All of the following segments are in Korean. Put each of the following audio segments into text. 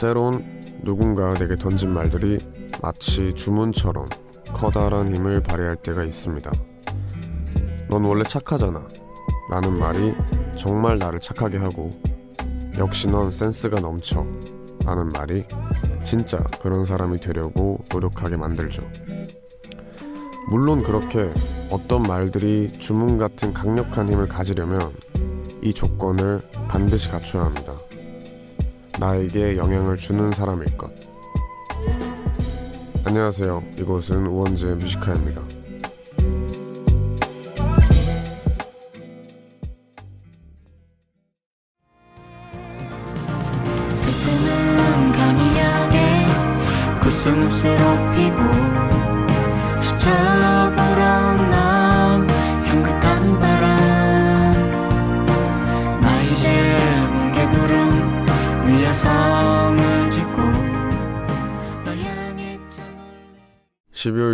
때론 누군가 내게 던진 말들이 마치 주문처럼 커다란 힘을 발휘할 때가 있습니다. 넌 원래 착하잖아. 라는 말이 정말 나를 착하게 하고, 역시 넌 센스가 넘쳐. 라는 말이 진짜 그런 사람이 되려고 노력하게 만들죠. 물론 그렇게 어떤 말들이 주문 같은 강력한 힘을 가지려면 이 조건을 반드시 갖춰야 합니다. 나에게 영향을 주는 사람일 것. 안녕하세요. 이곳은 우원재 뮤지카입니다.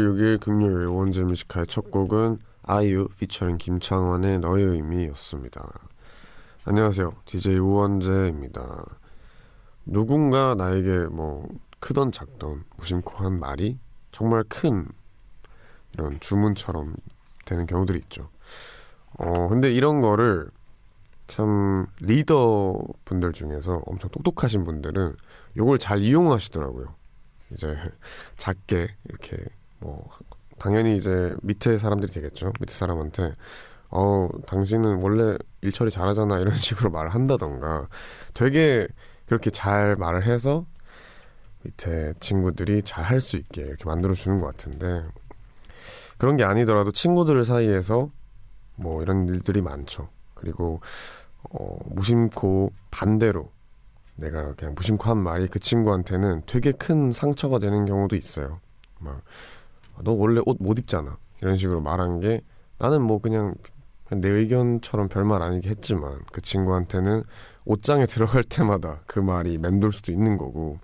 6일 금요일 우원재 뮤직하이의 첫 곡은 아이유 피처링 김창완의 너의 의미였습니다. 안녕하세요. DJ 우원재입니다. 누군가 나에게 뭐 크던 작던 무심코 한 말이 정말 큰 이런 주문처럼 되는 경우들이 있죠. 어, 근데 이런 거를 참 리더 분들 중에서 엄청 똑똑하신 분들은 이걸 잘 이용하시더라고요. 이제 작게 이렇게 뭐 당연히 이제 밑에 사람들이 되겠죠. 밑에 사람한테 어 당신은 원래 일 처리 잘하잖아 이런 식으로 말을 한다던가 되게 그렇게 잘 말을 해서 밑에 친구들이 잘 할 수 있게 이렇게 만들어 주는 것 같은데 그런 게 아니더라도 친구들 사이에서 뭐 이런 일들이 많죠. 그리고 어 무심코 반대로 내가 그냥 무심코 한 말이 그 친구한테는 되게 큰 상처가 되는 경우도 있어요. 막 너 원래 옷 못 입잖아. 이런 식으로 말한 게 나는 뭐 그냥 내 의견처럼 별말 아니게 했지만 그 친구한테는 옷장에 들어갈 때마다 그 말이 맴돌 수도 있는 거고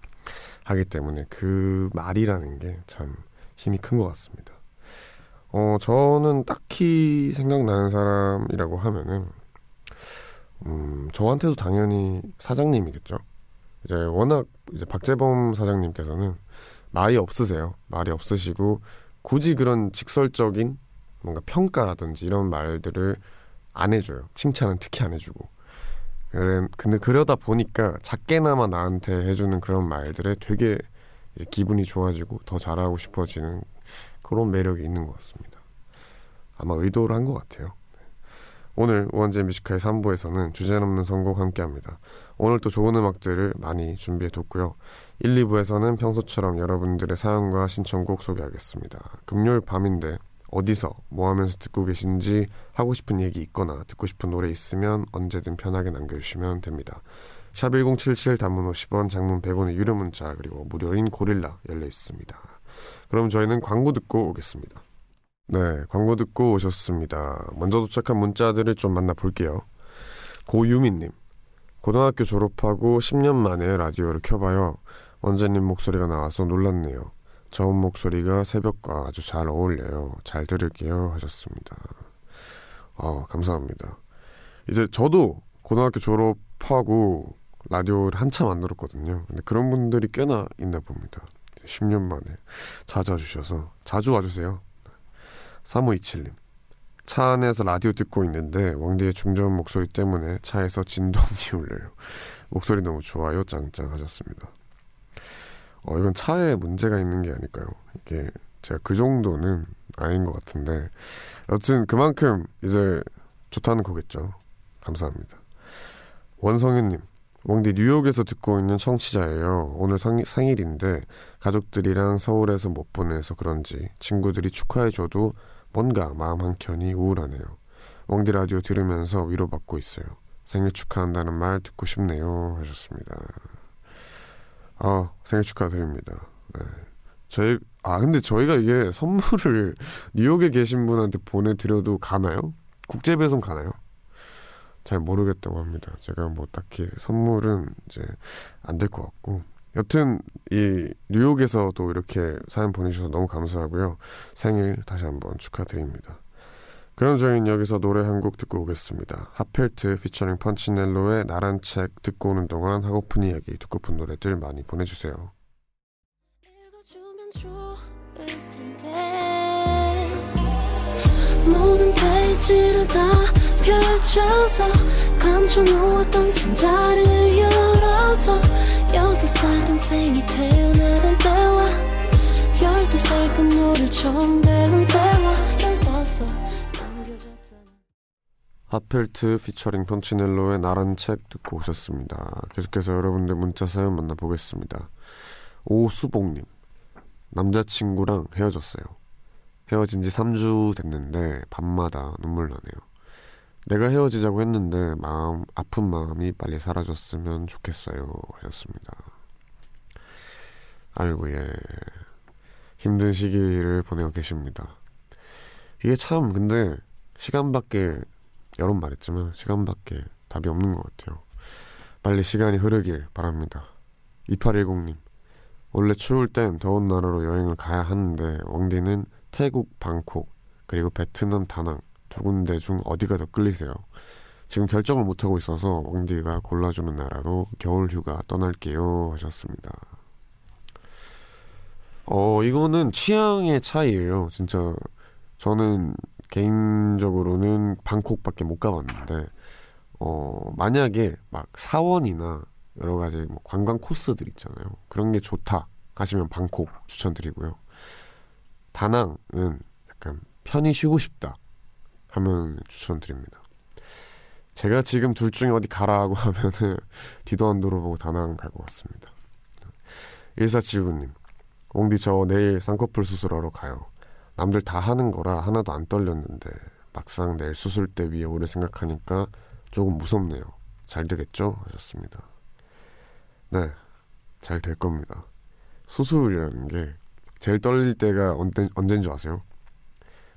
하기 때문에 그 말이라는 게 참 힘이 큰 것 같습니다. 어, 저는 딱히 생각나는 사람이라고 하면은, 음, 저한테도 당연히 사장님이겠죠. 이제 워낙 이제 박재범 사장님께서는 말이 없으세요. 말이 없으시고 굳이 그런 직설적인 뭔가 평가라든지 이런 말들을 안 해줘요. 칭찬은 특히 안 해주고. 근데 그러다 보니까 작게나마 나한테 해주는 그런 말들에 되게 기분이 좋아지고 더 잘하고 싶어지는 그런 매력이 있는 것 같습니다. 아마 의도를 한 것 같아요. 오늘 우원재 뮤직하이의 3부에서는 주제 넘는 선곡 함께 합니다. 오늘 또 좋은 음악들을 많이 준비해 뒀고요. 1, 2부에서는 평소처럼 여러분들의 사연과 신청곡 소개하겠습니다. 금요일 밤인데 어디서 뭐 하면서 듣고 계신지 하고 싶은 얘기 있거나 듣고 싶은 노래 있으면 언제든 편하게 남겨주시면 됩니다. 샵 1077 단문 50원 장문 100원의 유료 문자 그리고 무료인 고릴라 열려 있습니다. 그럼 저희는 광고 듣고 오겠습니다. 네, 광고 듣고 오셨습니다. 먼저 도착한 문자들을 좀 만나볼게요. 고유민님, 고등학교 졸업하고 10년 만에 라디오를 켜봐요. 원재님 목소리가 나와서 놀랐네요. 저음 목소리가 새벽과 아주 잘 어울려요. 잘 들을게요. 하셨습니다. 아, 감사합니다. 이제 저도 고등학교 졸업하고 라디오를 한참 안 들었거든요. 근데 그런 분들이 꽤나 있나 봅니다. 10년 만에 찾아주셔서 자주 와주세요. 3527님. 차 안에서 라디오 듣고 있는데 왕디의 중저음 목소리 때문에 차에서 진동이 울려요. 목소리 너무 좋아요. 짱짱 하셨습니다. 어, 이건 차에 문제가 있는 게 아닐까요? 이게 제가 그 정도는 아닌 것 같은데 여튼 그만큼 이제 좋다는 거겠죠. 감사합니다. 원성윤님, 왕디 뉴욕에서 듣고 있는 청취자예요. 오늘 생, 생일인데 가족들이랑 서울에서 못 보내서 그런지 친구들이 축하해줘도 뭔가 마음 한켠이 우울하네요. 왕디 라디오 들으면서 위로받고 있어요. 생일 축하한다는 말 듣고 싶네요. 하셨습니다. 아, 생일 축하드립니다. 네. 저희, 아, 근데 저희가 이게 선물을 뉴욕에 계신 분한테 보내드려도 가나요? 국제 배송 가나요? 잘 모르겠다고 합니다. 제가 뭐 딱히 선물은 이제 안 될 것 같고. 여튼, 이 뉴욕에서도 이렇게 사연 보내주셔서 너무 감사하고요. 생일 다시 한번 축하드립니다. 그럼 저희는 여기서 노래 한 곡 듣고 오겠습니다. 하펠트 피처링 펀치넬로의 나란 책 듣고 오는 동안 하고픈 이야기 듣고픈 노래들 많이 보내주세요. 모든 페이지를 다 펼쳐서 감춰 놓았던 상자를 열어서 여섯 살 동생이 태어나던 때와 열두 살 분노를 처음 배운 때와 열다섯 핫펠트 피처링 펀치넬로의 나란 책 듣고 오셨습니다. 계속해서 여러분들 문자 사연 만나보겠습니다. 오수봉님 남자친구랑 헤어졌어요. 헤어진 지 3주 됐는데 밤마다 눈물 나네요. 내가 헤어지자고 했는데 마음 아픈 마음이 빨리 사라졌으면 좋겠어요 하셨습니다. 아이고 예 힘든 시기를 보내고 계십니다. 이게 참 근데 시간밖에 번 말했지만 시간밖에 답이 없는 것 같아요. 빨리 시간이 흐르길 바랍니다. 2810님 원래 추울 땐 더운 나라로 여행을 가야 하는데 왕디는 태국 방콕 그리고 베트남 다낭 두 군데 중 어디가 더 끌리세요? 지금 결정을 못하고 있어서 왕디가 골라주는 나라로 겨울 휴가 떠날게요 하셨습니다. 어 이거는 취향의 차이예요. 진짜 저는 개인적으로는 방콕밖에 못 가봤는데 어 만약에 막 사원이나 여러 가지 뭐 관광 코스들 있잖아요. 그런 게 좋다 하시면 방콕 추천드리고요. 다낭은 약간 편히 쉬고 싶다 하면 추천드립니다. 제가 지금 둘 중에 어디 가라고 하면은 뒤도 안 돌아보고 다낭 갈 것 같습니다. 1479님, 옹디 저 내일 쌍꺼풀 수술하러 가요. 남들 다 하는 거라 하나도 안 떨렸는데 막상 내일 수술대 위에 오래 생각하니까 조금 무섭네요. 잘 되겠죠? 하셨습니다. 네, 잘 될 겁니다. 수술이라는 게 제일 떨릴 때가 언제, 언제인 줄 아세요?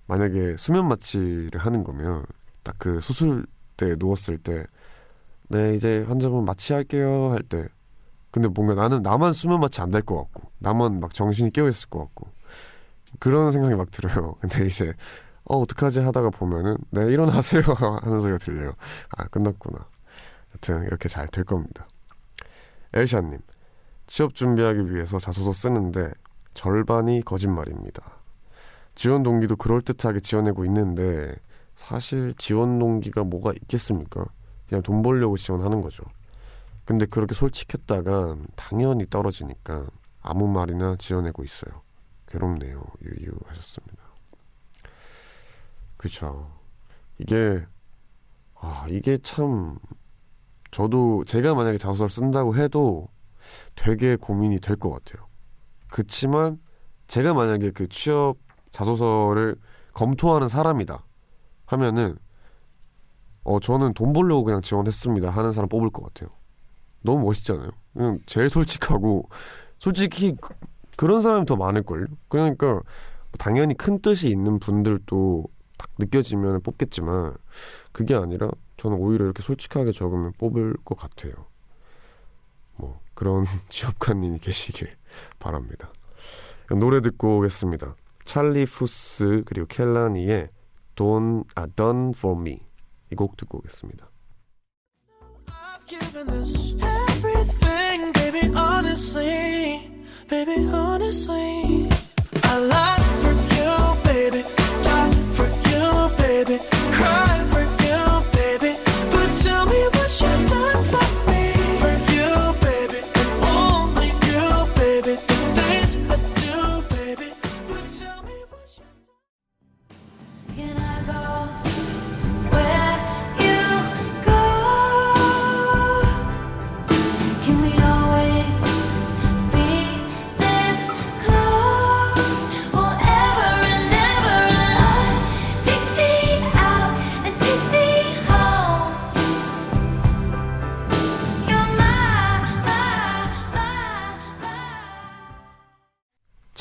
만약에 수면 마취를 하는 거면 딱 그 수술대에 누웠을 때 네, 이제 환자분 마취할게요 할 때 근데 뭔가 나는 나만 수면 마취 안 될 것 같고 나만 막 정신이 깨어 있을 것 같고 그런 생각이 막 들어요. 근데 이제 어 어떡하지 하다가 보면은 네 일어나세요 하는 소리가 들려요. 아 끝났구나. 여튼 이렇게 잘 될 겁니다. 엘샤님 취업 준비하기 위해서 자소서 쓰는데 절반이 거짓말입니다. 지원 동기도 그럴듯하게 지원하고 있는데 사실 지원 동기가 뭐가 있겠습니까? 그냥 돈 벌려고 지원하는 거죠. 근데 그렇게 솔직했다가 당연히 떨어지니까 아무 말이나 지어내고 있어요. 괴롭네요. 유유 하셨습니다. 그쵸. 이게, 아, 이게 참, 저도 제가 만약에 자소서를 쓴다고 해도 되게 고민이 될 것 같아요. 그치만 제가 만약에 그 취업 자소서를 검토하는 사람이다 하면은 어 저는 돈 벌려고 그냥 지원했습니다 하는 사람 뽑을 것 같아요. 너무 멋있잖아요. 그냥 제일 솔직하고 솔직히 그런 사람이 더 많을걸요. 그러니까 당연히 큰 뜻이 있는 분들도 딱 느껴지면 뽑겠지만 그게 아니라 저는 오히려 이렇게 솔직하게 적으면 뽑을 것 같아요. 뭐 그런 취업관님이 계시길 바랍니다. 노래 듣고 오겠습니다. 찰리 푸스 그리고 켈라니의 Don't 아, Done For Me 이 곡 듣고 오겠습니다. baby, honestly. I lie for you,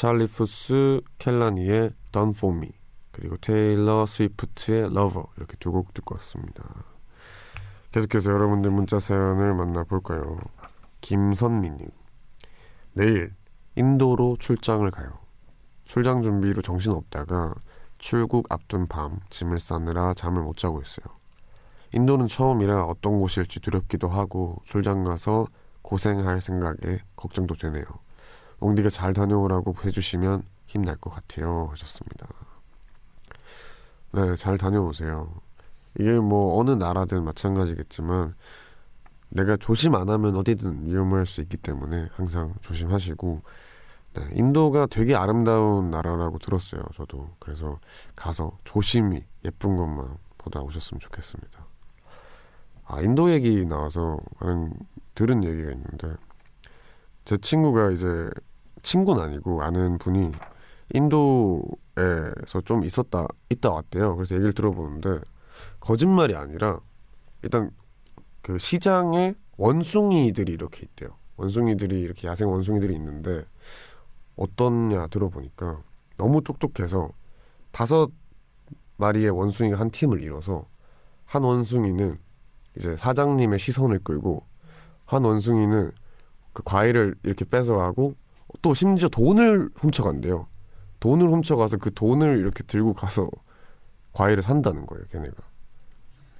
찰리 푸스 켈라니의 Done For Me 그리고 테일러 스위프트의 Lover 이렇게 두 곡 듣고 왔습니다. 계속해서 여러분들 문자 사연을 만나볼까요? 김선미님 내일 인도로 출장을 가요. 출장 준비로 정신 없다가 출국 앞둔 밤 짐을 싸느라 잠을 못 자고 있어요. 인도는 처음이라 어떤 곳일지 두렵기도 하고 출장 가서 고생할 생각에 걱정도 되네요. 옹디가 잘 다녀오라고 해주시면 힘날 것 같아요. 하셨습니다. 네, 잘 다녀오세요. 이게 뭐 어느 나라든 마찬가지겠지만 내가 조심 안 하면 어디든 위험할 수 있기 때문에 항상 조심하시고 네, 인도가 되게 아름다운 나라라고 들었어요. 저도 그래서 가서 조심히 예쁜 것만 보다 오셨으면 좋겠습니다. 아 인도 얘기 나와서 하는 들은 얘기가 있는데 제 친구가 이제 친구는 아니고 아는 분이 인도에서 좀 있었다 있다 왔대요. 그래서 얘기를 들어보는데 거짓말이 아니라 일단 그 시장에 원숭이들이 이렇게 있대요. 원숭이들이 이렇게 야생 원숭이들이 있는데 어떻냐 들어보니까 너무 똑똑해서 다섯 마리의 원숭이가 한 팀을 이뤄서 한 원숭이는 이제 사장님의 시선을 끌고 한 원숭이는 그 과일을 이렇게 뺏어가고 또 심지어 돈을 훔쳐간대요. 돈을 훔쳐가서 그 돈을 이렇게 들고 가서 과일을 산다는 거예요, 걔네가.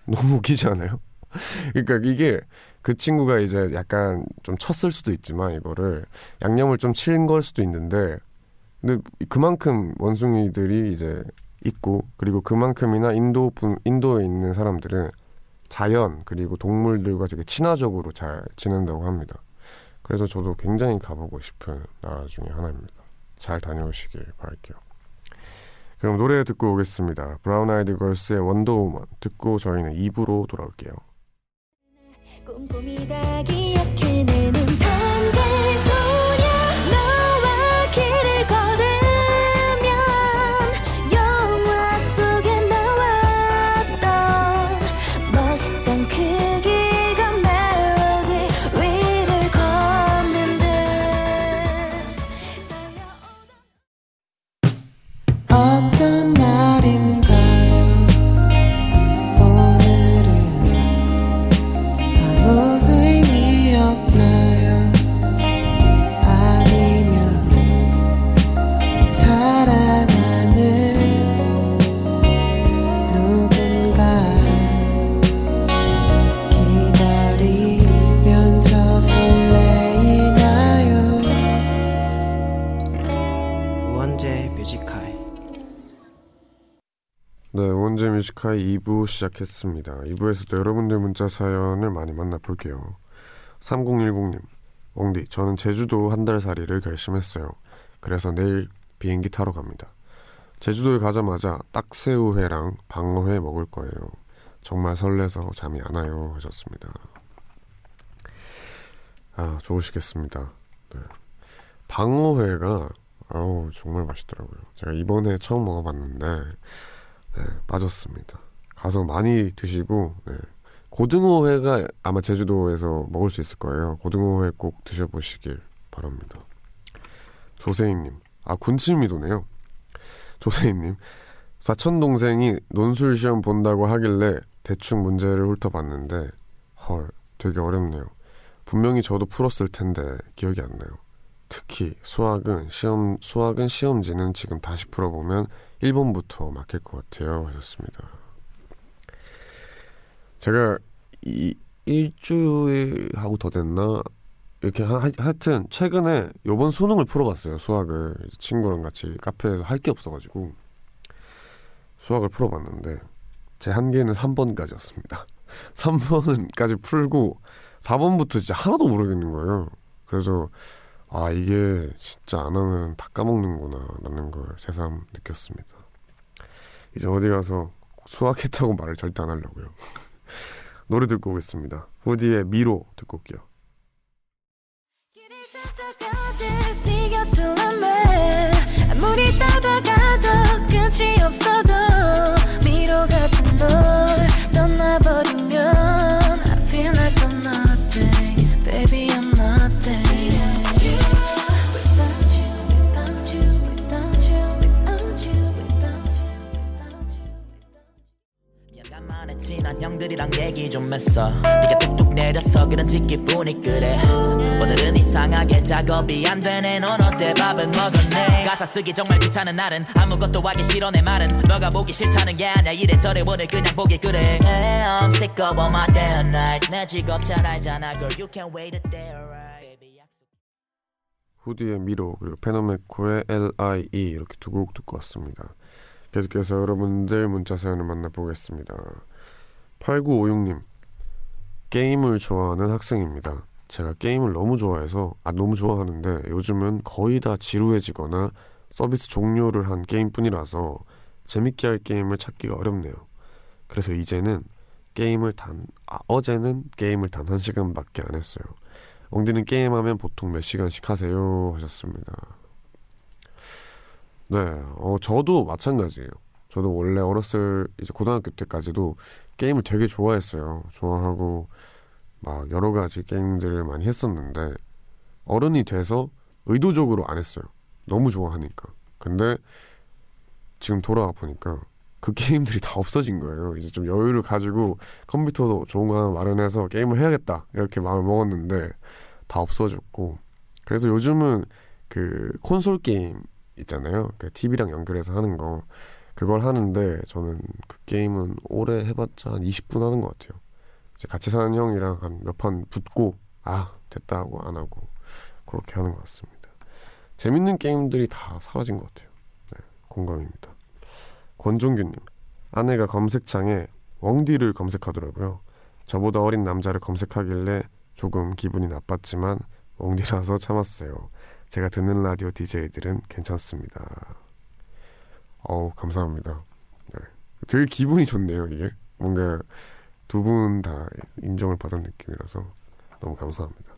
너무 웃기지 않아요? 그러니까 이게 그 친구가 이제 약간 좀 쳤을 수도 있지만 이거를 양념을 좀 친 걸 수도 있는데 근데 그만큼 원숭이들이 이제 있고 그리고 그만큼이나 인도 분 인도에 있는 사람들은 자연 그리고 동물들과 되게 친화적으로 잘 지낸다고 합니다. 그래서 저도 굉장히 가보고 싶은 나라 중에 하나입니다. 잘 다녀오시길 바랄게요. 그럼 노래 듣고 오겠습니다. 브라운 아이드 걸스의 원더우먼 듣고 저희는 2부로 돌아올게요. 네, 원제 뮤지카이 2부 시작했습니다. 2부에서도 여러분들 문자 사연을 많이 만나볼게요. 3010님, 옹디, 저는 제주도 한 달 살이를 결심했어요. 그래서 내일 비행기 타러 갑니다. 제주도에 가자마자 딱새우회랑 방어회 먹을 거예요. 정말 설레서 잠이 안 와요. 하셨습니다. 아, 좋으시겠습니다. 네. 방어회가, 아우, 정말 맛있더라고요. 제가 이번에 처음 먹어봤는데, 네, 빠졌습니다. 가서 많이 드시고 네. 고등어회가 아마 제주도에서 먹을 수 있을 거예요. 고등어회 꼭 드셔보시길 바랍니다. 조세희님, 아 군침이 도네요. 조세희님, 사촌 동생이 논술 시험 본다고 하길래 대충 문제를 훑어봤는데 헐, 되게 어렵네요. 분명히 저도 풀었을 텐데 기억이 안 나요. 특히 수학은 시험 수학은 시험지는 지금 다시 풀어보면 1번부터 막힐 것 같아요 하셨습니다. 제가 이 일주일하고 더 됐나 이렇게 하, 하여튼 최근에 요번 수능을 풀어봤어요 수학을 친구랑 같이 카페에서 할 게 없어가지고 수학을 풀어봤는데 제 한계는 3번까지였습니다. 3번까지 풀고 4번부터 진짜 하나도 모르겠는 거예요. 그래서 아 이게 진짜 안 하면 다 까먹는구나 라는 걸 새삼 느꼈습니다. 이제 어디 가서 수학했다고 말을 절대 안 하려고요. 노래 듣고 오겠습니다. 후디의 미로 듣고 올게요. 아무리 미로 같은 형들이랑 얘기 좀 했어. 네가 뚝뚝 내려서 그런지 기분이 그래. 오늘은 이상하게 작업이 안 되네. 넌 어때? 밥은 먹었네. 가사 쓰기 정말 귀찮은 날은 아무것도 하기 싫어 내 말은. 너가 보기 싫다는 게 아니야. 이래저래 오늘 그냥 보기 그래. Yeah, I'm sick of all my day and night. 내 직업 잘 알잖아 girl. You can't wait a day 약속. 후디의 미로 그리고 페노메코의 L.I.E 이렇게 두 곡 듣고 왔습니다. 계속해서 여러분들 문자 사연을 만나보겠습니다. 8956님 게임을 좋아하는 학생입니다. 제가 게임을 너무 좋아해서 아 너무 좋아하는데 요즘은 거의 다 지루해지거나 서비스 종료를 한 게임뿐이라서 재밌게 할 게임을 찾기가 어렵네요. 그래서 이제는 게임을 단 아, 어제는 게임을 단 한 시간밖에 안 했어요. 엉디는 게임하면 보통 몇 시간씩 하세요 하셨습니다. 네, 어, 저도 마찬가지예요. 저도 원래 어렸을 이제 고등학교 때까지도 게임을 되게 좋아했어요. 좋아하고 막 여러 가지 게임들을 많이 했었는데 어른이 돼서 의도적으로 안 했어요. 너무 좋아하니까. 근데 지금 돌아와 보니까 그 게임들이 다 없어진 거예요. 이제 좀 여유를 가지고 컴퓨터도 좋은 거 하나 마련해서 게임을 해야겠다 이렇게 마음을 먹었는데 다 없어졌고 그래서 요즘은 그 콘솔 게임 있잖아요. 그 TV랑 연결해서 하는 거 그걸 하는데 저는 그 게임은 오래 해봤자 한 20분 하는 것 같아요. 이제 같이 사는 형이랑 한 몇 판 붙고 아 됐다 하고 안 하고 그렇게 하는 것 같습니다. 재밌는 게임들이 다 사라진 것 같아요. 네, 공감입니다. 권종규님 아내가 검색창에 웡디를 검색하더라고요. 저보다 어린 남자를 검색하길래 조금 기분이 나빴지만 웡디라서 참았어요. 제가 듣는 라디오 DJ들은 괜찮습니다. 어우, 감사합니다. 네. 되게 기분이 좋네요, 이게. 뭔가 두 분 다 인정을 받은 느낌이라서 너무 감사합니다.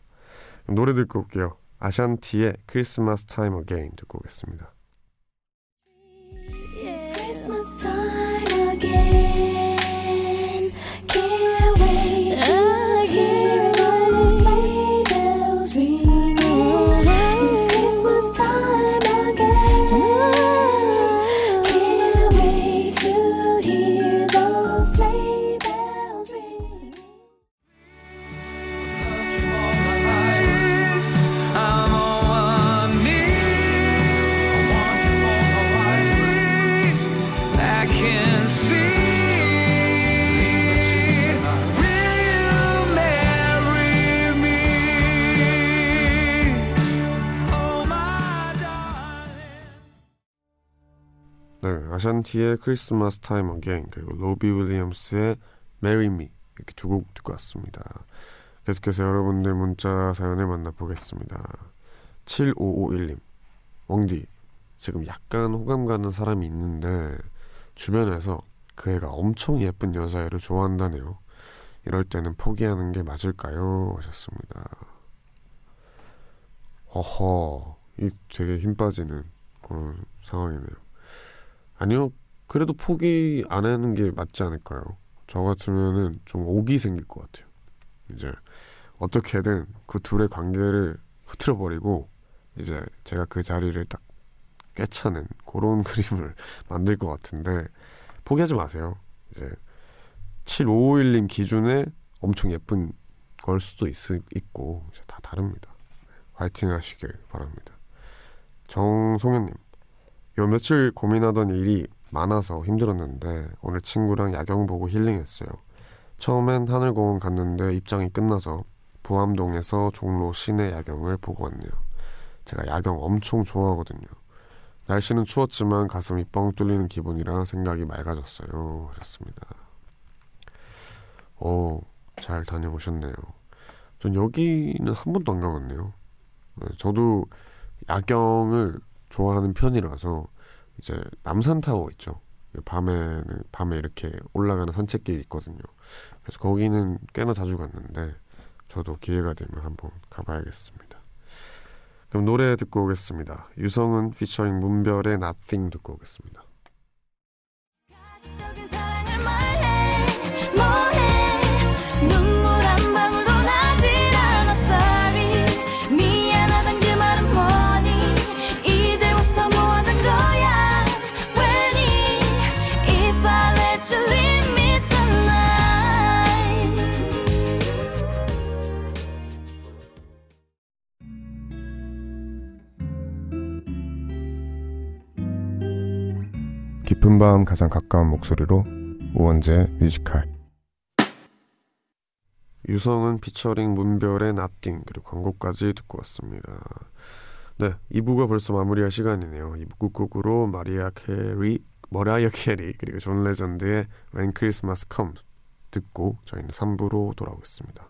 노래 듣고 올게요. 아샨티의 Christmas Time Again 듣고 오겠습니다. 아샨티의 Christmas Time Again 그리고 로비 윌리엄스의 Marry Me 이렇게 두 곡 듣고 왔습니다. 계속해서 여러분들 문자 사연을 만나보겠습니다. 7551님 웡디 지금 약간 호감 가는 사람이 있는데 주변에서 그 애가 엄청 예쁜 여자애를 좋아한다네요. 이럴 때는 포기하는 게 맞을까요? 하셨습니다. 허허 이 되게 힘 빠지는 그런 상황이네요. 아니요. 그래도 포기 안 하는 게 맞지 않을까요? 저 같으면은 좀 옥이 생길 것 같아요. 이제 어떻게든 그 둘의 관계를 흐트러버리고 이제 제가 그 자리를 딱 꿰차는 그런 그림을 만들 것 같은데 포기하지 마세요. 이제 7551님 기준에 엄청 예쁜 걸 수도 있, 있고 이제 다 다릅니다. 화이팅 하시길 바랍니다. 정송현님 요 며칠 고민하던 일이 많아서 힘들었는데 오늘 친구랑 야경 보고 힐링했어요. 처음엔 하늘공원 갔는데 입장이 끝나서 부암동에서 종로 시내 야경을 보고 왔네요. 제가 야경 엄청 좋아하거든요. 날씨는 추웠지만 가슴이 뻥 뚫리는 기분이라 생각이 맑아졌어요. 하셨습니다. 오, 잘 다녀오셨네요. 전 여기는 한 번도 안 가봤네요. 네, 저도 야경을 좋아하는 편이라서 이제 남산타워 있죠. 밤에는 밤에 이렇게 올라가는 산책길이 있거든요. 그래서 거기는 꽤나 자주 갔는데 저도 기회가 되면 한번 가봐야겠습니다. 그럼 노래 듣고 오겠습니다. 유성은 피처링 문별의 Nothing 듣고 오겠습니다. 깊은 밤 가장 가까운 목소리로 우원재 Music High 유성은 피처링 문별의 Nothing 그리고 광고까지 듣고 왔습니다. 네, 2부가 벌써 마무리할 시간이네요. 2부 끝곡으로 마리아 캐리, 머라이어 캐리 그리고 존 레전드의 When Christmas Comes 듣고 저희는 3부로 돌아오겠습니다.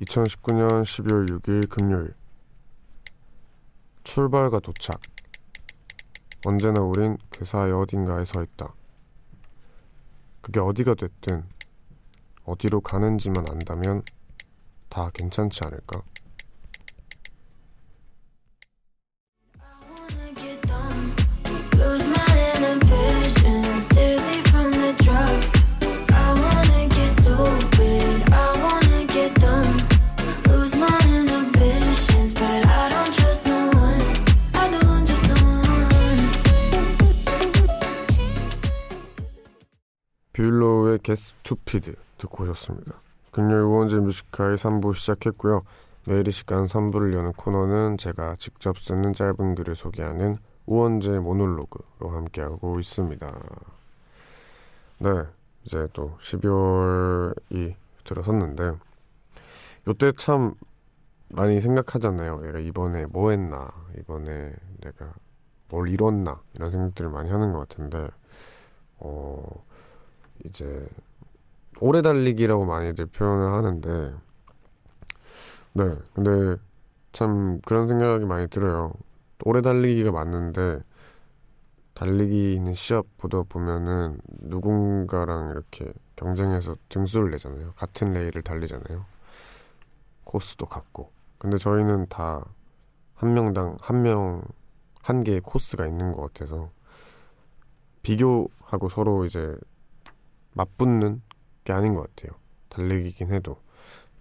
2019년 12월 6일 금요일. 출발과 도착. 언제나 우린 그 사이 어딘가에 서 있다. 그게 어디가 됐든 어디로 가는지만 안다면 다 괜찮지 않을까 Get Stupid 듣고 오셨습니다. 금요일 우원재 뮤지컬 3부 시작했고요. 매일 이 시간 3부를 여는 코너는 제가 직접 쓰는 짧은 글을 소개하는 우원재 모놀로그로 함께하고 있습니다. 네, 이제 또 12월이 들어섰는데 요때 참 많이 생각하잖아요. 내가 이번에 뭐 했나, 이번에 내가 뭘 이뤘나 이런 생각들을 많이 하는 것 같은데 어 이제 오래 달리기라고 많이들 표현을 하는데 네 근데 참 그런 생각이 많이 들어요. 오래 달리기가 맞는데 달리기는 시합 보다 보면은 누군가랑 이렇게 경쟁해서 등수를 내잖아요. 같은 레일을 달리잖아요. 코스도 같고. 근데 저희는 다 한 명당 한 명 한 개의 코스가 있는 것 같아서 비교하고 서로 이제 맞붙는 게 아닌 것 같아요. 달리기긴 해도.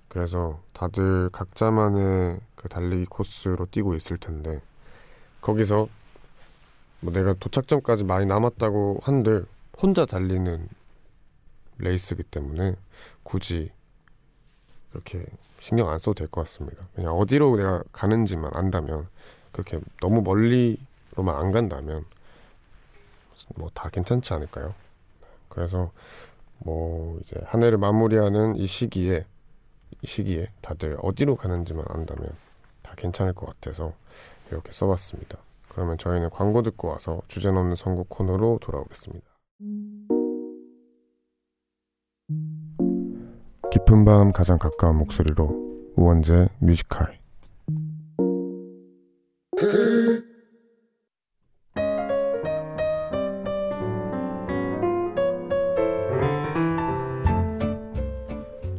그래서 다들 각자만의 그 달리기 코스로 뛰고 있을 텐데 거기서 뭐 내가 도착점까지 많이 남았다고 한들 혼자 달리는 레이스기 때문에 굳이 그렇게 신경 안 써도 될 것 같습니다. 그냥 어디로 내가 가는지만 안다면 그렇게 너무 멀리로만 안 간다면 뭐 다 괜찮지 않을까요? 그래서 뭐 이제 한 해를 마무리하는 이 시기에 이 시기에 다들 어디로 가는지만 안다면 다 괜찮을 것 같아서 이렇게 써봤습니다. 그러면 저희는 광고 듣고 와서 주제 넘는 선곡 코너로 돌아오겠습니다. 깊은 밤 가장 가까운 목소리로 우원재 뮤지컬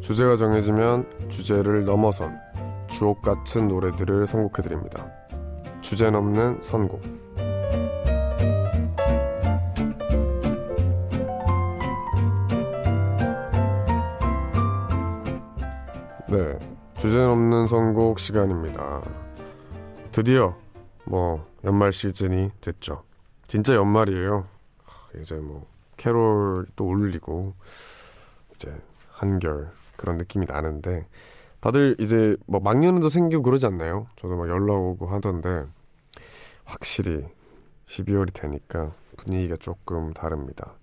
주제가 정해지면 주제를 넘어선 주옥 같은 노래들을 선곡해 드립니다. 주제 넘는 선곡. 네, 주제 넘는 선곡 시간입니다. 드디어 뭐 연말 시즌이 됐죠. 진짜 연말이에요. 하, 이제 뭐 캐롤 또 울리고 이제 한결 그런 느낌이 나는데 다들 이제 뭐 막년에도 생기고 그러지 않나요? 저도 막 연락 오고 하던데 확실히 12월이 되니까 분위기가 조금 다릅니다.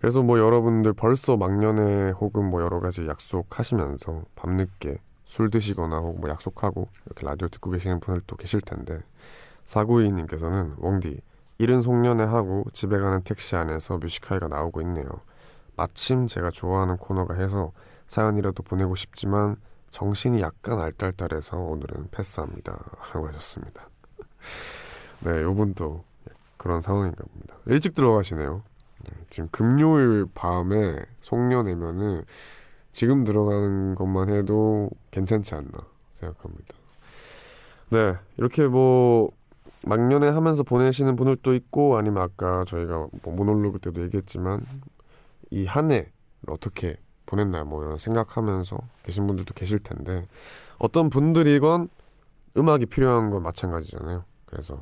그래서 뭐 여러분들 벌써 막년에 혹은 뭐 여러 가지 약속하시면서 밤늦게 술 드시거나 혹은 뭐 약속하고 이렇게 라디오 듣고 계시는 분들도 계실 텐데 사구이님께서는 웡디 이른 송년회 하고 집에 가는 택시 안에서 뮤지카이가 나오고 있네요. 마침 제가 좋아하는 코너가 해서 사연이라도 보내고 싶지만 정신이 약간 알딸딸해서 오늘은 패스합니다. 하고 하셨습니다. 네, 요분도 그런 상황인가 봅니다. 일찍 들어가시네요. 네, 지금 금요일 밤에 송년회면은 지금 들어가는 것만 해도 괜찮지 않나 생각합니다. 네, 이렇게 뭐 막년회 하면서 보내시는 분들도 있고 아니면 아까 저희가 뭐 모놀로그 때도 얘기했지만 이 한 해를 어떻게 보냈나 뭐 이런 생각하면서 계신 분들도 계실 텐데 어떤 분들이건 음악이 필요한 건 마찬가지잖아요. 그래서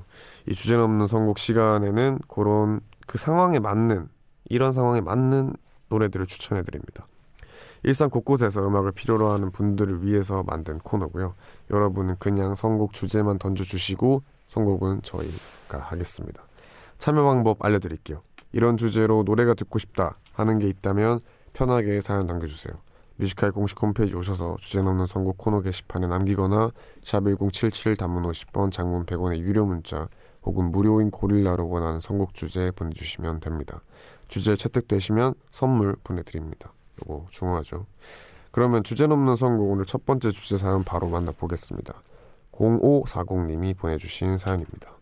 이 주제 넘는 선곡 시간에는 그런 그 상황에 맞는 이런 상황에 맞는 노래들을 추천해 드립니다. 일상 곳곳에서 음악을 필요로 하는 분들을 위해서 만든 코너고요. 여러분은 그냥 선곡 주제만 던져주시고 선곡은 저희가 하겠습니다. 참여 방법 알려드릴게요. 이런 주제로 노래가 듣고 싶다 하는 게 있다면 편하게 사연 남겨주세요. 뮤지카이 공식 홈페이지 오셔서 주제 넘는 선곡 코너 게시판에 남기거나 샵1077 단문 50원 장문 100원의 유료 문자 혹은 무료인 고릴라로 원하는 선곡 주제 보내주시면 됩니다. 주제 채택되시면 선물 보내드립니다. 요거 중요하죠. 그러면 주제 넘는 선곡 오늘 첫 번째 주제 사연 바로 만나보겠습니다. 0540님이 보내주신 사연입니다.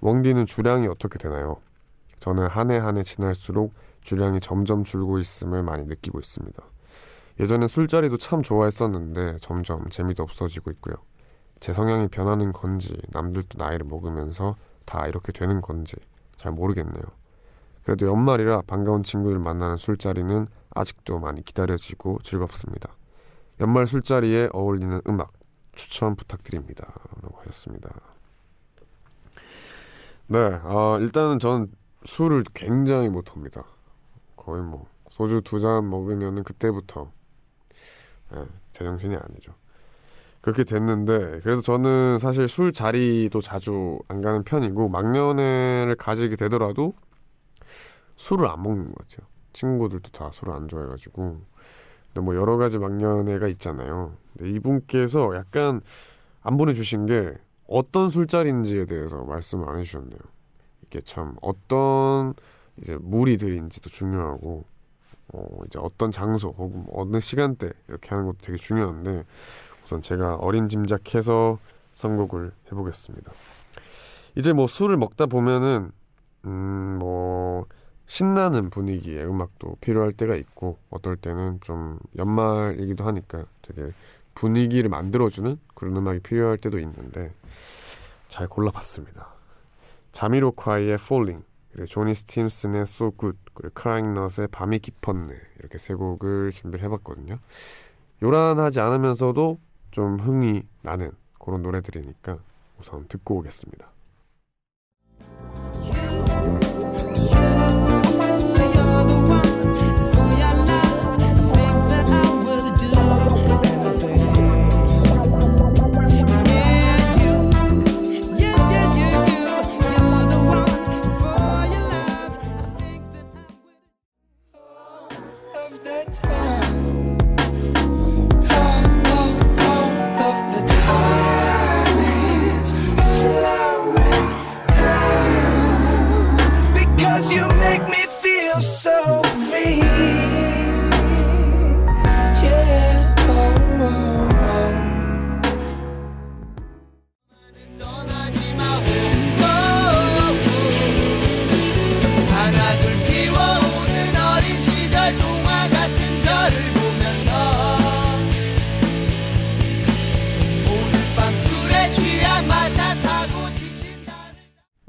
웡디는 주량이 어떻게 되나요? 저는 한 해 한 해 지날수록 주량이 점점 줄고 있음을 많이 느끼고 있습니다. 예전엔 술자리도 참 좋아했었는데 점점 재미도 없어지고 있고요. 제 성향이 변하는 건지 남들도 나이를 먹으면서 다 이렇게 되는 건지 잘 모르겠네요. 그래도 연말이라 반가운 친구들 만나는 술자리는 아직도 많이 기다려지고 즐겁습니다. 연말 술자리에 어울리는 음악 추천 부탁드립니다. 라고 하셨습니다. 네, 아, 일단은 전 술을 굉장히 못합니다. 거의 뭐 소주 두 잔 먹으면은 그때부터 예, 제정신이 아니죠. 그렇게 됐는데 그래서 저는 사실 술 자리도 자주 안 가는 편이고 막년회를 가지게 되더라도 술을 안 먹는 것 같아요. 친구들도 다 술을 안 좋아해가지고 근데 뭐 여러 가지 막년회가 있잖아요. 근데 이분께서 약간 안 보내주신 게 어떤 술자리인지에 대해서 말씀을 안 해주셨네요. 이게 참 어떤 이제 무리들인지도 중요하고 어 이제 어떤 장소 혹은 어느 시간대 이렇게 하는 것도 되게 중요한데 우선 제가 어림짐작해서 선곡을 해보겠습니다. 이제 뭐 술을 먹다 보면은 음뭐 신나는 분위기의 음악도 필요할 때가 있고 어떨 때는 좀 연말이기도 하니까 되게 분위기를 만들어주는 그런 음악이 필요할 때도 있는데 잘 골라봤습니다. 자미로콰이의 Falling 그리고 조니 스팀슨의 So Good 그리고 크라잉넛의 밤이 깊었네 이렇게 세 곡을 준비를 해봤거든요. 요란하지 않으면서도 좀 흥이 나는 그런 노래들이니까 우선 듣고 오겠습니다.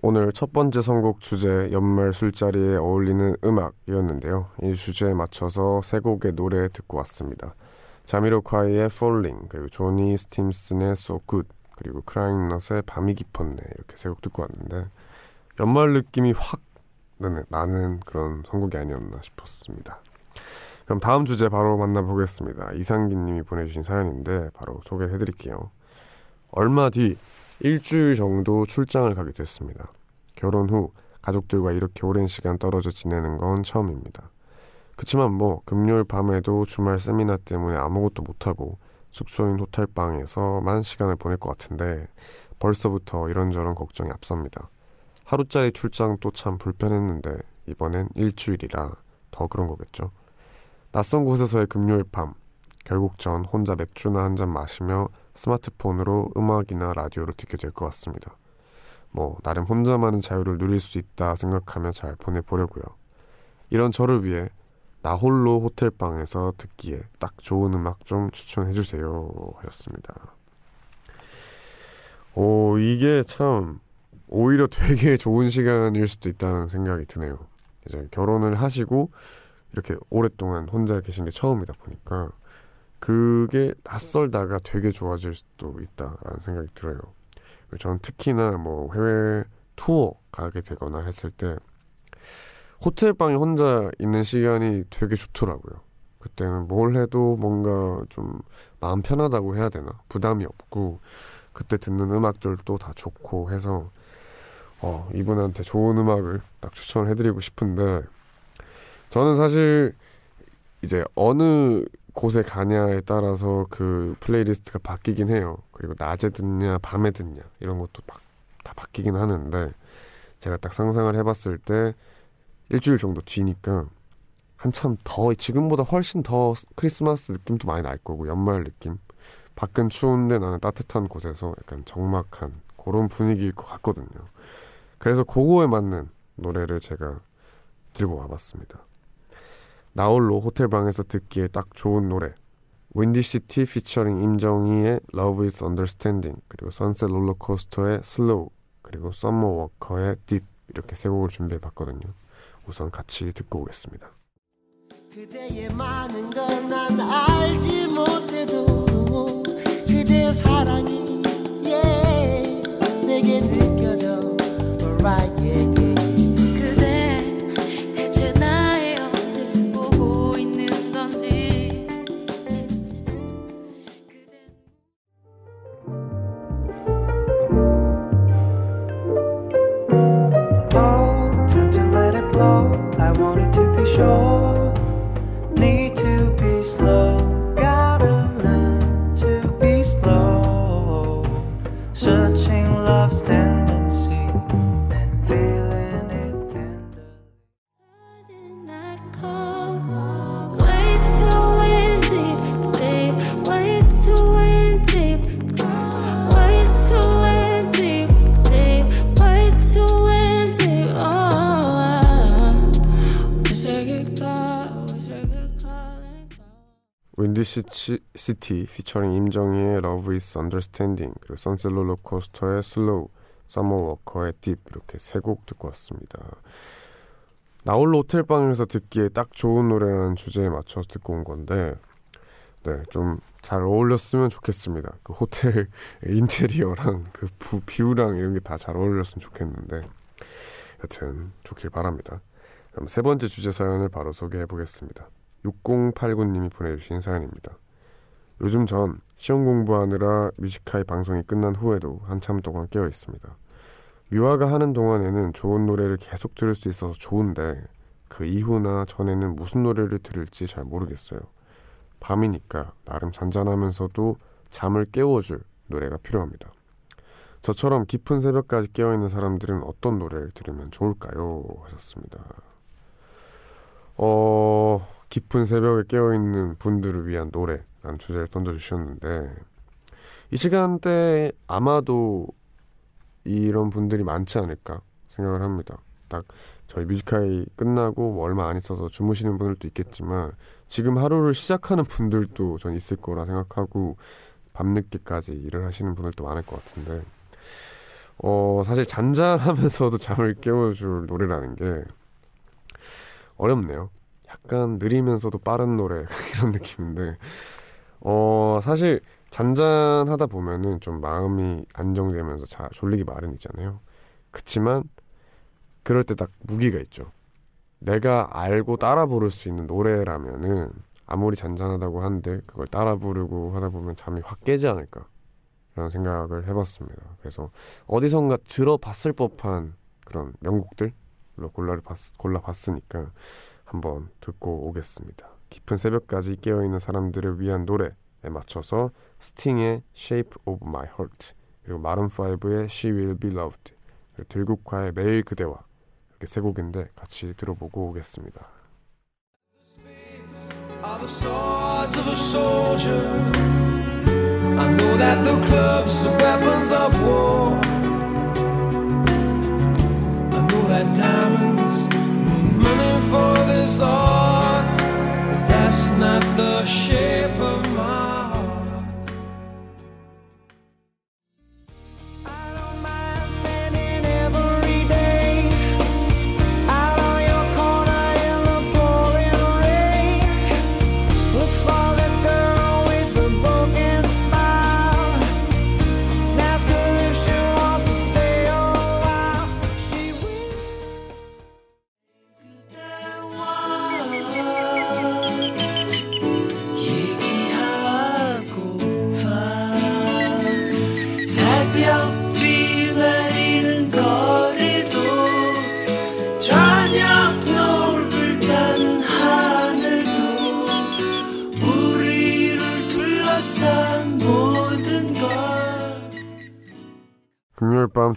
오늘 첫 번째 선곡 주제 연말 술자리에 어울리는 음악이었는데요. 이 주제에 맞춰서 세 곡의 노래 듣고 왔습니다. 자미로콰이의 Falling 그리고 조니 스팀슨의 So Good 그리고 크라잉넛의 밤이 깊었네 이렇게 세 곡 듣고 왔는데 연말 느낌이 확 나는, 그런 선곡이 아니었나 싶었습니다. 그럼 다음 주제 바로 만나보겠습니다. 이상기님이 보내주신 사연인데 바로 소개를 해드릴게요. 얼마 뒤 일주일 정도 출장을 가게 됐습니다. 결혼 후 가족들과 이렇게 오랜 시간 떨어져 지내는 건 처음입니다. 그치만 뭐 금요일 밤에도 주말 세미나 때문에 아무것도 못하고 숙소인 호텔방에서만 시간을 보낼 것 같은데 벌써부터 이런저런 걱정이 앞섭니다. 하루짜리 출장도 참 불편했는데 이번엔 일주일이라 더 그런 거겠죠. 낯선 곳에서의 금요일 밤 결국 전 혼자 맥주나 한 잔 마시며 스마트폰으로 음악이나 라디오를 듣게 될 것 같습니다. 뭐 나름 혼자만의 자유를 누릴 수 있다 생각하며 잘 보내보려고요. 이런 저를 위해 나 홀로 호텔방에서 듣기에 딱 좋은 음악 좀 추천해 주세요 하셨습니다. 오 이게 참 오히려 되게 좋은 시간일 수도 있다는 생각이 드네요. 이제 결혼을 하시고 이렇게 오랫동안 혼자 계신 게 처음이다 보니까 그게 낯설다가 되게 좋아질 수도 있다라는 생각이 들어요. 저는 특히나 뭐 해외 투어 가게 되거나 했을 때 호텔 방에 혼자 있는 시간이 되게 좋더라고요. 그때는 뭘 해도 뭔가 좀 마음 편하다고 해야 되나 부담이 없고 그때 듣는 음악들도 다 좋고 해서 어, 이분한테 좋은 음악을 딱 추천을 해드리고 싶은데 저는 사실 이제 어느 곳에 가냐에 따라서 그 playlist가 바뀌긴 해요. 그리고 낮에 듣냐, 밤에 듣냐 이런 것도 막 다 바뀌긴 하는데 제가 딱 상상을 해봤을 때 일주일 정도 뒤니까 한참 더 지금보다 훨씬 더 크리스마스 느낌도 많이 날 거고 연말 느낌. 밖은 추운데 나는 따뜻한 곳에서 약간 적막한 그런 분위기일 것 같거든요. 그래서 그거에 맞는 노래를 제가 들고 와봤습니다. 나홀로 호텔 방에서 듣기에 딱 좋은 노래 윈디시티 피처링 임정희의 Love is Understanding 그리고 선셋 롤러코스터의 Slow 그리고 썸머 워커의 Deep 이렇게 세 곡을 준비해 봤거든요. 우선 같이 듣고 오겠습니다. 그대의 많은 걸 난 알지 못해도 그대의 사랑이 시티 피처링 임정희의 Love is Understanding 그리고 선셋 롤러코스터의 Slow 서머 워커의 Deep 이렇게 세 곡 듣고 왔습니다. 나홀로 호텔 방에서 듣기에 딱 좋은 노래라는 주제에 맞춰서 듣고 온 건데 네, 좀 잘 어울렸으면 좋겠습니다. 그 호텔 인테리어랑 그 부, 뷰랑 이런 게 다 잘 어울렸으면 좋겠는데 여튼 좋길 바랍니다. 그럼 세 번째 주제 사연을 바로 소개해 보겠습니다. 6089님이 보내주신 사연입니다. 요즘 전 시험 공부하느라 뮤지카이 방송이 끝난 후에도 한참 동안 깨어 있습니다. 미화가 하는 동안에는 좋은 노래를 계속 들을 수 있어서 좋은데 그 이후나 전에는 무슨 노래를 들을지 잘 모르겠어요. 밤이니까 나름 잔잔하면서도 잠을 깨워줄 노래가 필요합니다. 저처럼 깊은 새벽까지 깨어있는 사람들은 어떤 노래를 들으면 좋을까요? 하셨습니다. 어, 깊은 새벽에 깨어있는 분들을 위한 노래라는 주제를 던져주셨는데, 이 시간대에 아마도 이런 분들이 많지 않을까 생각을 합니다. 딱 저희 뮤지카이 끝나고 뭐 얼마 안 있어서 주무시는 분들도 있겠지만, 지금 하루를 시작하는 분들도 전 있을 거라 생각하고, 밤늦게까지 일을 하시는 분들도 많을 것 같은데, 어, 사실 잔잔하면서도 잠을 깨워줄 노래라는 게 어렵네요. 약간 느리면서도 빠른 노래 이런 느낌인데 어 사실 잔잔하다 보면은 좀 마음이 안정되면서 자 졸리기 마련이잖아요. 그치만 그럴 때 딱 무기가 있죠. 내가 알고 따라 부를 수 있는 노래라면은 아무리 잔잔하다고 한들 그걸 따라 부르고 하다 보면 잠이 확 깨지 않을까 라는 생각을 해봤습니다. 그래서 어디선가 들어봤을 법한 그런 명곡들로 골라를 봤, 골라봤으니까 한번 듣고 오겠습니다. 깊은 새벽까지 깨어있는 사람들을 위한 노래에 맞춰서 스팅의 Shape of My Heart 그리고 마룬5의 She Will Be Loved 그리고 들국화의 매일 그대와 이렇게 세 곡인데 같이 들어보고 오겠습니다. are the swords of a soldier. I know that the clubs are weapons of war. I know that diamonds for this art, that's not the shape of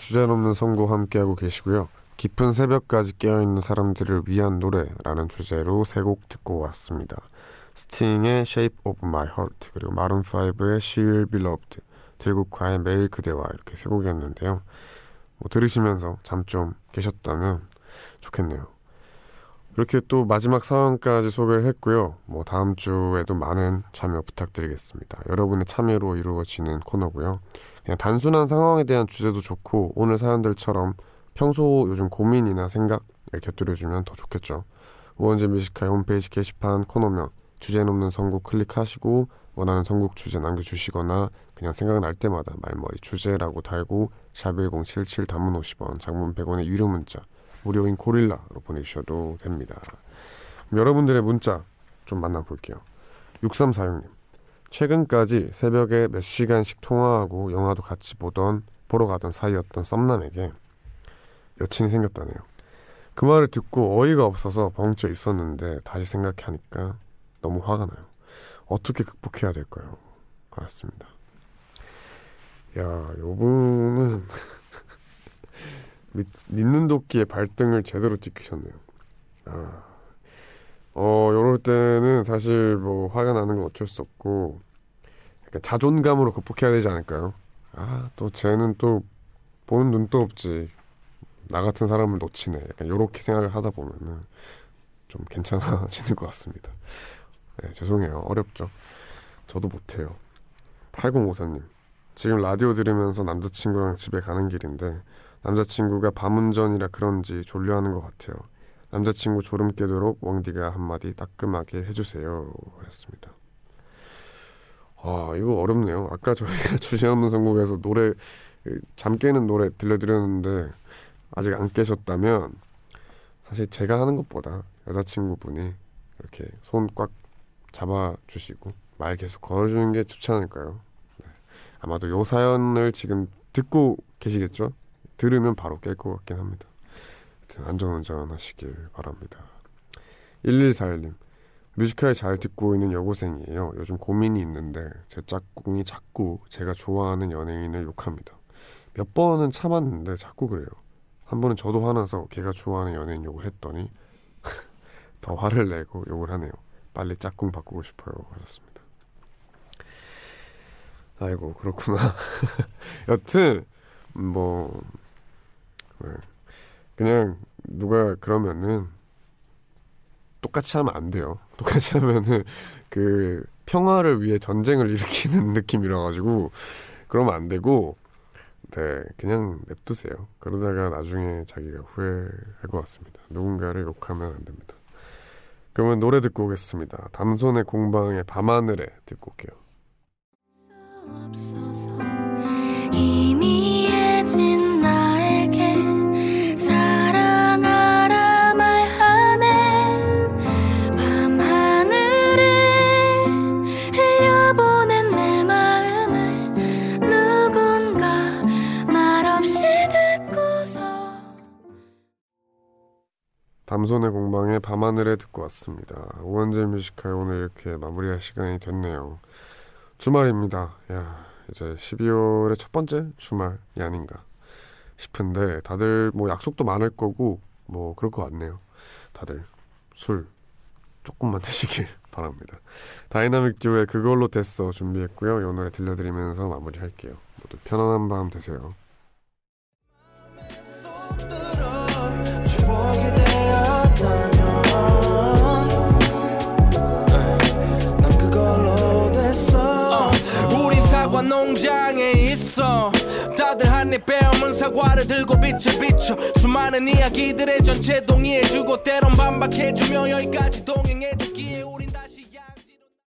주제 넘는 선곡 함께하고 계시고요. 깊은 새벽까지 깨어있는 사람들을 위한 노래라는 주제로 세 곡 듣고 왔습니다. 스팅의 Shape of My Heart 그리고 마룬 5의 She Will Be Loved 들국화의 매일 그대와 이렇게 세 곡이었는데요. 뭐 들으시면서 잠좀 깨셨다면 좋겠네요. 이렇게 또 마지막 사연까지 소개를 했고요. 뭐 다음 주에도 많은 참여 부탁드리겠습니다. 여러분의 참여로 이루어지는 코너고요. 그냥 단순한 상황에 대한 주제도 좋고 오늘 사연들처럼 평소 요즘 고민이나 생각 이렇게 곁들여주면 더 좋겠죠. 우원재 Music High 홈페이지 게시판 코너명 주제 넘는 선곡 클릭하시고 원하는 선곡 주제 남겨주시거나 그냥 생각날 때마다 말머리 주제라고 달고 샵1077 단문 50원 장문 100원의 유료 문자 무료인 고릴라로 보내주셔도 됩니다. 여러분들의 문자 좀 만나볼게요. 6346님 최근까지 새벽에 몇 시간씩 통화하고 영화도 같이 보던 보러 가던 사이였던 썸남에게 여친이 생겼다네요. 그 말을 듣고 어이가 없어서 벙쪄 있었는데 다시 생각하니까 너무 화가 나요. 어떻게 극복해야 될까요? 알았습니다. 야, 요분은 믿- 믿는 도끼의 발등을 제대로 찍히셨네요. 아, 어, 요럴 때는 사실 뭐 화가 나는 건 어쩔 수 없고 약간 자존감으로 극복해야 되지 않을까요? 아, 또 쟤는 또 보는 눈도 없지. 나 같은 사람을 놓치네. 약간 요렇게 생각을 하다 보면은 좀 괜찮아지는 것 같습니다. 네, 죄송해요. 어렵죠. 저도 못해요. 8054님. 지금 라디오 들으면서 남자친구랑 집에 가는 길인데 남자친구가 밤운전이라 그런지 졸려하는 것 같아요. 남자친구 졸음 깨도록 왕디가 한마디 따끔하게 해주세요. 했습니다. 아 이거 어렵네요. 아까 저희가 주제 없는 선곡에서 노래 그잠 깨는 노래 들려드렸는데 아직 안 깨셨다면 사실 제가 하는 것보다 여자친구분이 이렇게 손 꽉 잡아주시고 말 계속 걸어주는 게 좋지 않을까요? 네. 아마도 요 사연을 지금 듣고 계시겠죠? 들으면 바로 깰 것 같긴 합니다. 안전운전 하시길 바랍니다. 1141님 뮤지컬 잘 듣고 있는 여고생이에요. 요즘 고민이 있는데 제 짝꿍이 자꾸 제가 좋아하는 연예인을 욕합니다. 몇 번은 참았는데 자꾸 그래요. 한 번은 저도 화나서 걔가 좋아하는 연예인 욕을 했더니 더 화를 내고 욕을 하네요. 빨리 짝꿍 바꾸고 싶어요. 하셨습니다. 아이고 그렇구나. 여튼 뭐 네. 그냥 누가 그러면은 똑같이 하면 안 돼요. 똑같이 하면은 그 평화를 위해 전쟁을 일으키는 느낌이라 가지고 그러면 안 되고 네 그냥 냅두세요. 그러다가 나중에 자기가 후회할 것 같습니다. 누군가를 욕하면 안 됩니다. 그러면 노래 듣고 오겠습니다. 담손의 공방의 밤하늘에 듣고 올게요. 담소네공방의 밤하늘에 듣고 왔습니다. 우원재 Music High 오늘 이렇게 마무리할 시간이 됐네요. 주말입니다. 야 이제 12월의 첫 번째 주말이 아닌가 싶은데 다들 뭐 약속도 많을 거고 뭐 그럴 것 같네요. 다들 술 조금만 드시길 바랍니다. 다이나믹 듀오의 그걸로 됐어 준비했고요. 이 노래 들려드리면서 마무리할게요. 모두 편안한 밤 되세요. 사과를 들고 비춰 비춰. 수많은 이야기들의 전체 동의해주고 때론 반박해주며 여기까지 동행해줄게